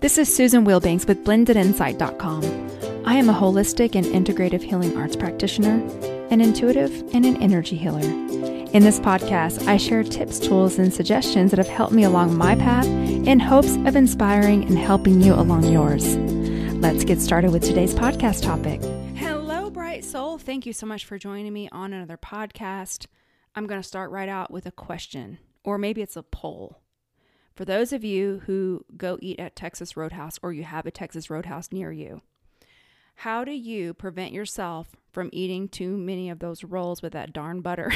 This is Susan Wilbanks with blendedinsight.com. I am a holistic and integrative healing arts practitioner, an intuitive, and an energy healer. In this podcast, I share tips, tools, and suggestions that have helped me along my path in hopes of inspiring and helping you along yours. Let's get started with today's podcast topic. Hello, bright soul. Thank you so much for joining me on another podcast. I'm going to start right out with a question, or maybe it's a poll. For those of you who go eat at Texas Roadhouse or you have a Texas Roadhouse near you, how do you prevent yourself from eating too many of those rolls with that darn butter?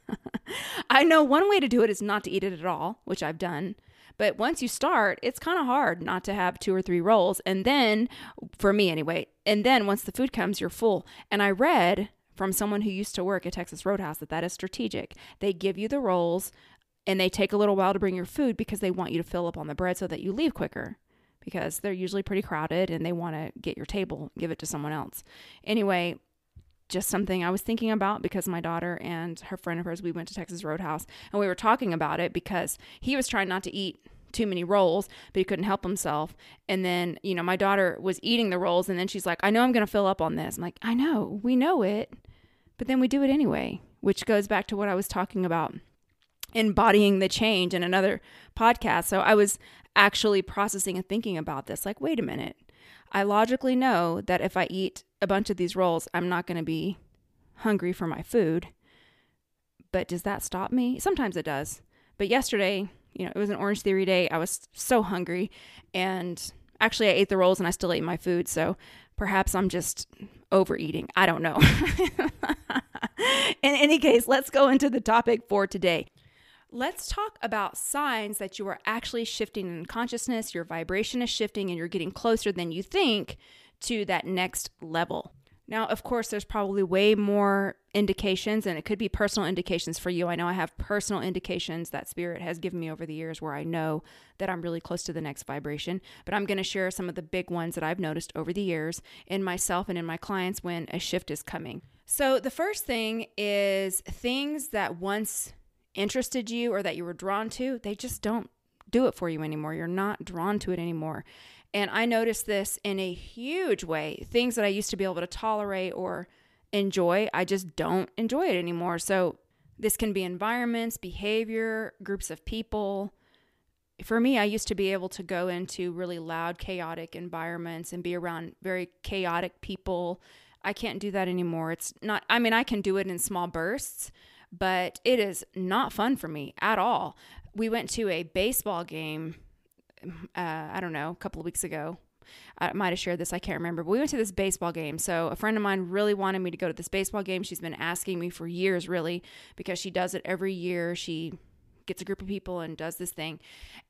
I know one way to do it is not to eat it at all, which I've done. But once you start, it's kind of hard not to have two or three rolls. And then, for me anyway, and then once the food comes, you're full. And I read from someone who used to work at Texas Roadhouse that that is strategic. They give you the rolls and they take a little while to bring your food because they want you to fill up on the bread so that you leave quicker because they're usually pretty crowded and they want to get your table, give it to someone else. Anyway, just something I was thinking about because my daughter and her friend of hers, we went to Texas Roadhouse and we were talking about it because he was trying not to eat too many rolls, but he couldn't help himself. And then, you know, my daughter was eating the rolls and then she's like, I know I'm going to fill up on this. I'm like, I know, we know it, but then we do it anyway, which goes back to what I was talking about embodying the change in another podcast. So I was actually processing and thinking about this like, wait a minute. I logically know that if I eat a bunch of these rolls, I'm not going to be hungry for my food. But does that stop me? Sometimes it does. But yesterday, you know, it was an Orange Theory day. I was so hungry. And actually, I ate the rolls and I still ate my food. So perhaps I'm just overeating. I don't know. In any case, let's go into the topic for today. Let's talk about signs that you are actually shifting in consciousness, your vibration is shifting, and you're getting closer than you think to that next level. Now, of course, there's probably way more indications, and it could be personal indications for you. I know I have personal indications that Spirit has given me over the years where I know that I'm really close to the next vibration. But I'm going to share some of the big ones that I've noticed over the years in myself and in my clients when a shift is coming. So, the first thing is things that once interested you or that you were drawn to, they just don't do it for you anymore. You're not drawn to it anymore. And I noticed this in a huge way. Things that I used to be able to tolerate or enjoy, I just don't enjoy it anymore. So this can be environments, behavior, groups of people. For me, I used to be able to go into really loud, chaotic environments and be around very chaotic people. I can't do that anymore. It's not, I mean, I can do it in small bursts, but it is not fun for me at all. We went to a baseball game, uh, I don't know, a couple of weeks ago. I might have shared this, I can't remember. But we went to this baseball game. So, a friend of mine really wanted me to go to this baseball game. She's been asking me for years, really, because she does it every year. She gets a group of people and does this thing.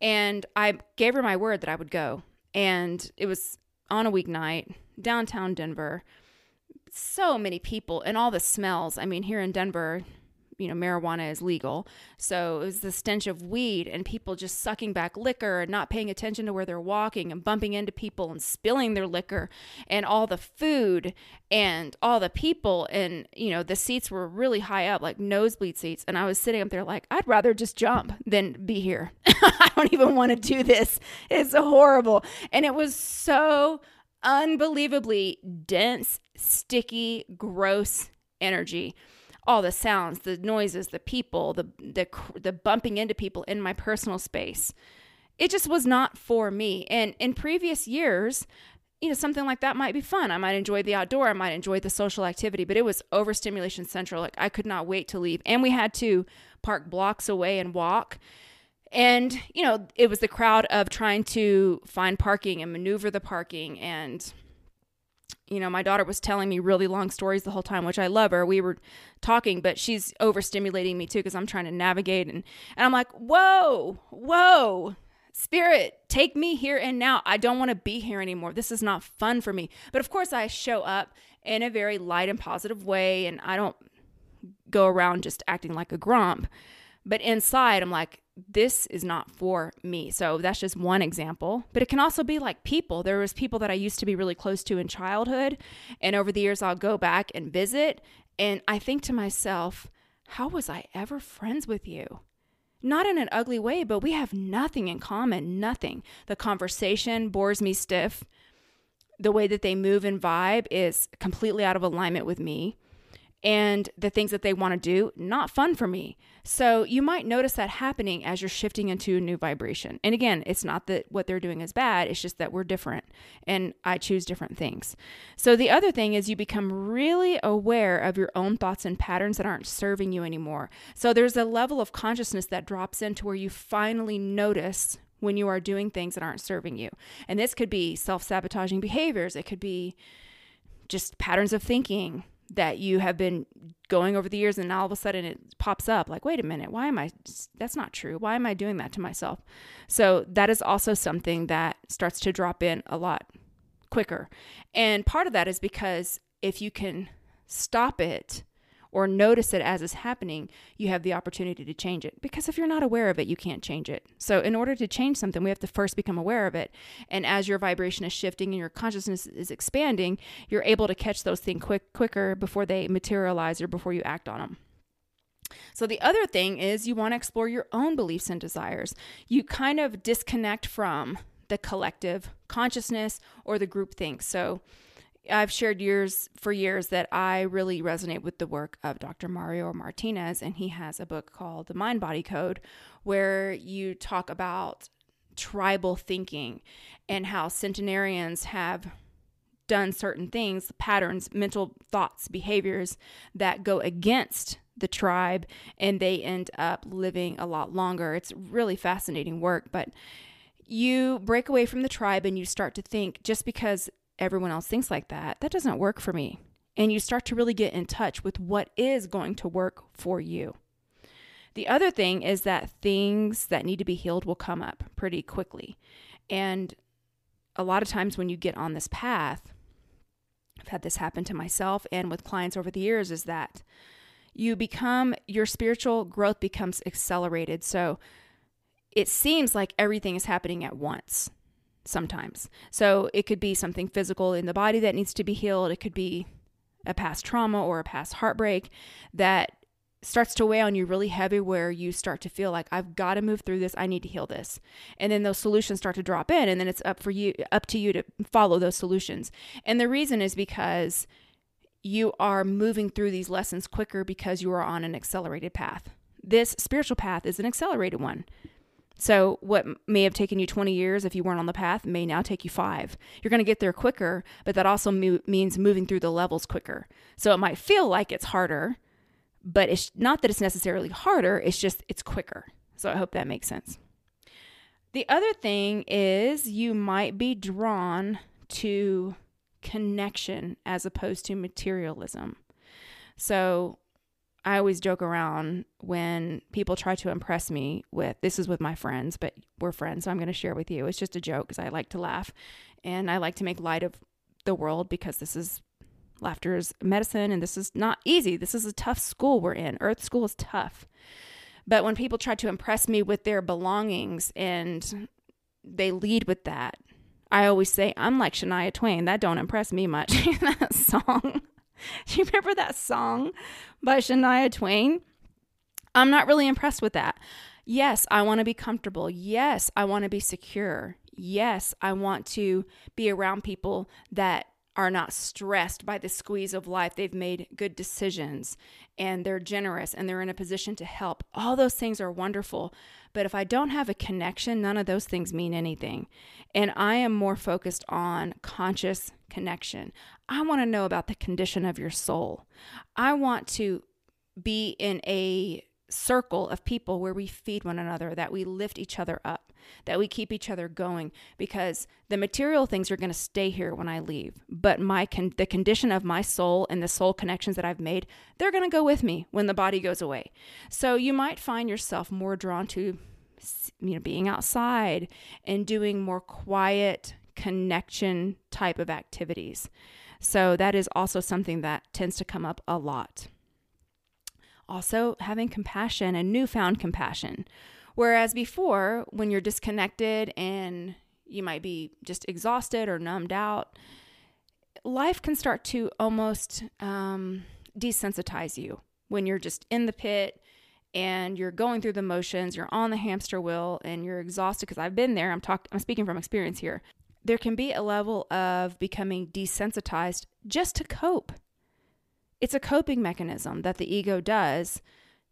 And I gave her my word that I would go. And it was on a weeknight, downtown Denver. So many people and all the smells. I mean, here in Denver, you know, marijuana is legal. So it was the stench of weed and people just sucking back liquor and not paying attention to where they're walking and bumping into people and spilling their liquor and all the food and all the people. And, you know, the seats were really high up, like nosebleed seats. And I was sitting up there like, I'd rather just jump than be here. I don't even want to do this. It's horrible. And it was so unbelievably dense, sticky, gross energy all the sounds, the noises, the people, the the the bumping into people in my personal space. It just was not for me. And in previous years, you know, something like that might be fun. I might enjoy the outdoor, I might enjoy the social activity, but it was overstimulation central. Like I could not wait to leave. And we had to park blocks away and walk. And, you know, it was the crowd of trying to find parking and maneuver the parking and you know, my daughter was telling me really long stories the whole time, which I love her. We were talking, but she's overstimulating me too because I'm trying to navigate. And, and I'm like, whoa, whoa, spirit, take me here and now. I don't want to be here anymore. This is not fun for me. But of course, I show up in a very light and positive way, and I don't go around just acting like a grump. But inside, I'm like, this is not for me. So that's just one example. But it can also be like people. There was people that I used to be really close to in childhood, and over the years I'll go back and visit, and I think to myself, how was I ever friends with you? not in an ugly way, but we have nothing in common, nothing. The conversation bores me stiff. The way that they move and vibe is completely out of alignment with me and the things that they want to do not fun for me. So you might notice that happening as you're shifting into a new vibration. And again it's not that what they're doing is bad it's just that we're different and i choose different things. So the other thing is you become really aware of your own thoughts and patterns that aren't serving you anymore. So there's a level of consciousness that drops into where you finally notice when you are doing things that aren't serving you. And this could be self-sabotaging behaviors. It could be just patterns of thinking that you have been going over the years and all of a sudden it pops up like wait a minute why am i that's not true. Why am i doing that to myself? So that is also something that starts to drop in a lot quicker. And part of that is because if you can stop it or notice it as it's happening, you have the opportunity to change it. Because if you're not aware of it, you can't change it. So, in order to change something, we have to first become aware of it. And as your vibration is shifting and your consciousness is expanding, you're able to catch those things quick quicker before they materialize or before you act on them. So, the other thing is you want to explore your own beliefs and desires. You kind of disconnect from the collective consciousness or the group think. So, I've shared years for years that I really resonate with the work of Dr. Mario Martinez, and he has a book called The Mind Body Code, where you talk about tribal thinking and how centenarians have done certain things, patterns, mental thoughts, behaviors that go against the tribe, and they end up living a lot longer. It's really fascinating work, but you break away from the tribe and you start to think just because everyone else thinks like that, that doesn't work for me. And you start to really get in touch with what is going to work for you. The other thing is that things that need to be healed will come up pretty quickly. And a lot of times when you get on this path, I've had this happen to myself and with clients over the years, is that you become, your spiritual growth becomes accelerated. So it seems like everything is happening at once sometimes. So it could be something physical in the body that needs to be healed. It could be a past trauma or a past heartbreak that starts to weigh on you really heavy where you start to feel like I've got to move through this, I need to heal this. And then those solutions start to drop in and then it's up for you up to you to follow those solutions. And the reason is because you are moving through these lessons quicker because you are on an accelerated path. This spiritual path is an accelerated one. So, what may have taken you 20 years if you weren't on the path may now take you five. You're going to get there quicker, but that also mo- means moving through the levels quicker. So, it might feel like it's harder, but it's not that it's necessarily harder, it's just it's quicker. So, I hope that makes sense. The other thing is you might be drawn to connection as opposed to materialism. So, I always joke around when people try to impress me with this is with my friends, but we're friends, so I'm going to share with you. It's just a joke because I like to laugh and I like to make light of the world because this is laughter is medicine and this is not easy. This is a tough school we're in. Earth school is tough. But when people try to impress me with their belongings and they lead with that, I always say, I'm like Shania Twain. That don't impress me much. that song. Do you remember that song by Shania Twain? I'm not really impressed with that. Yes, I want to be comfortable. Yes, I want to be secure. Yes, I want to be around people that are not stressed by the squeeze of life. They've made good decisions and they're generous and they're in a position to help. All those things are wonderful. But if I don't have a connection, none of those things mean anything. And I am more focused on conscious connection. I want to know about the condition of your soul. I want to be in a circle of people where we feed one another, that we lift each other up, that we keep each other going because the material things are going to stay here when I leave, but my con- the condition of my soul and the soul connections that I've made, they're going to go with me when the body goes away. So you might find yourself more drawn to you know being outside and doing more quiet connection type of activities. So that is also something that tends to come up a lot. Also, having compassion and newfound compassion. Whereas before, when you're disconnected and you might be just exhausted or numbed out, life can start to almost um, desensitize you when you're just in the pit and you're going through the motions, you're on the hamster wheel and you're exhausted because I've been there. I'm talking I'm speaking from experience here. There can be a level of becoming desensitized just to cope. It's a coping mechanism that the ego does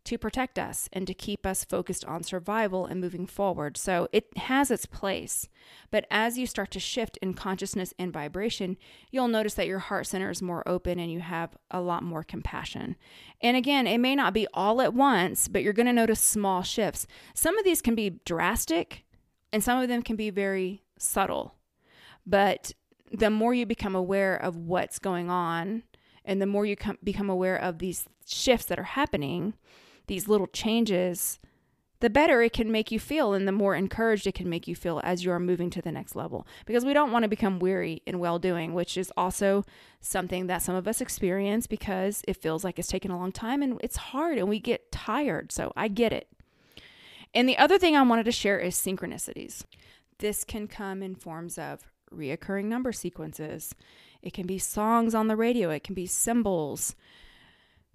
to protect us and to keep us focused on survival and moving forward. So it has its place. But as you start to shift in consciousness and vibration, you'll notice that your heart center is more open and you have a lot more compassion. And again, it may not be all at once, but you're going to notice small shifts. Some of these can be drastic and some of them can be very subtle. But the more you become aware of what's going on, and the more you com- become aware of these shifts that are happening, these little changes, the better it can make you feel and the more encouraged it can make you feel as you are moving to the next level. Because we don't want to become weary in well doing, which is also something that some of us experience because it feels like it's taken a long time and it's hard and we get tired. So I get it. And the other thing I wanted to share is synchronicities. This can come in forms of reoccurring number sequences, it can be songs on the radio, it can be symbols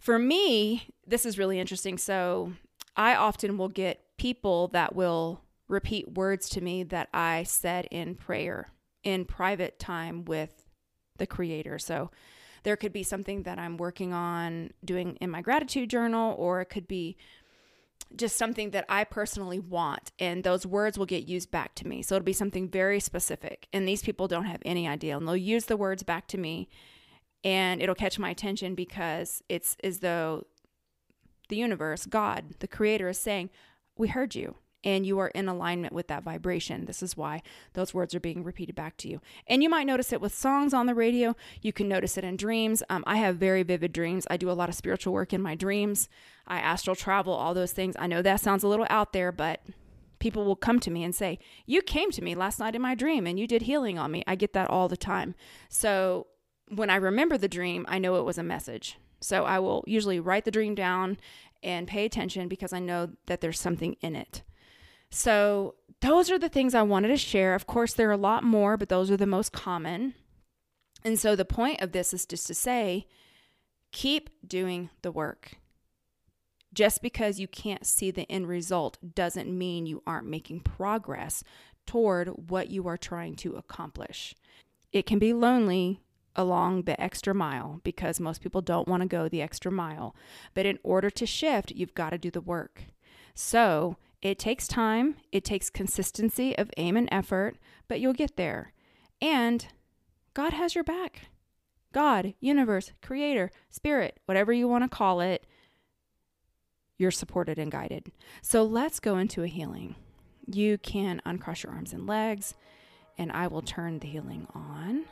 for me, this is really interesting. So I often will get people that will repeat words to me that I said in prayer in private time with the creator. So there could be something that I'm working on doing in my gratitude journal, or it could be just something that I personally want, and those words will get used back to me. So it'll be something very specific, and these people don't have any idea, and they'll use the words back to me, and it'll catch my attention because it's as though the universe, God, the creator is saying, We heard you and you are in alignment with that vibration. This is why those words are being repeated back to you. And you might notice it with songs on the radio. You can notice it in dreams. Um, I have very vivid dreams. I do a lot of spiritual work in my dreams. I astral travel, all those things. I know that sounds a little out there, but people will come to me and say, You came to me last night in my dream and you did healing on me. I get that all the time. So when I remember the dream, I know it was a message. So I will usually write the dream down and pay attention because I know that there's something in it. So those are the things I wanted to share. Of course, there are a lot more, but those are the most common. And so the point of this is just to say keep doing the work. Just because you can't see the end result doesn't mean you aren't making progress toward what you are trying to accomplish. It can be lonely along the extra mile because most people don't want to go the extra mile. But in order to shift, you've got to do the work. So it takes time, it takes consistency of aim and effort, but you'll get there. And God has your back. God, universe, creator, spirit, whatever you want to call it, you're supported and guided. So let's go into a healing. You can uncross your arms and legs, and I will turn the healing on.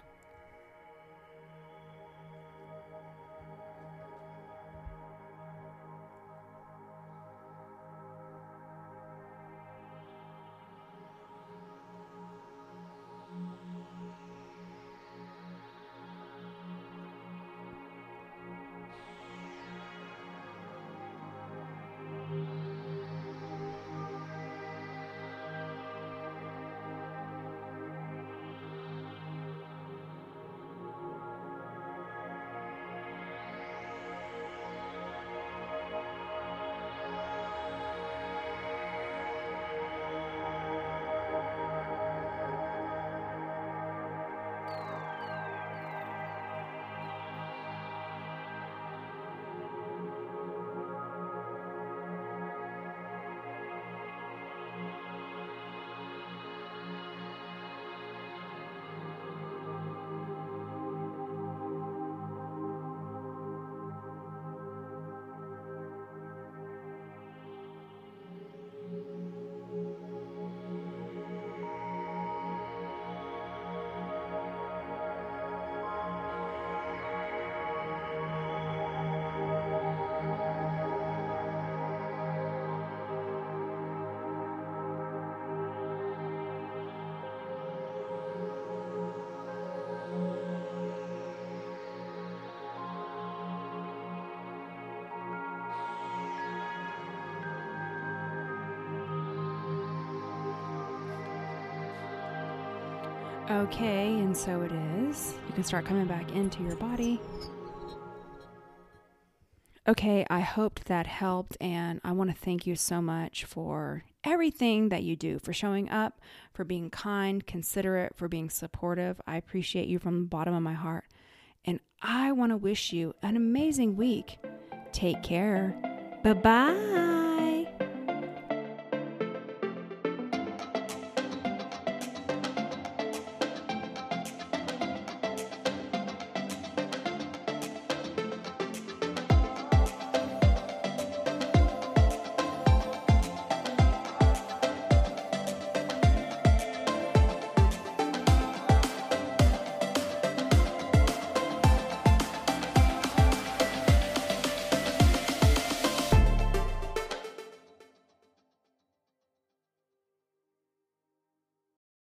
Okay, and so it is. You can start coming back into your body. Okay, I hoped that helped, and I want to thank you so much for everything that you do, for showing up, for being kind, considerate, for being supportive. I appreciate you from the bottom of my heart. And I want to wish you an amazing week. Take care. Bye bye.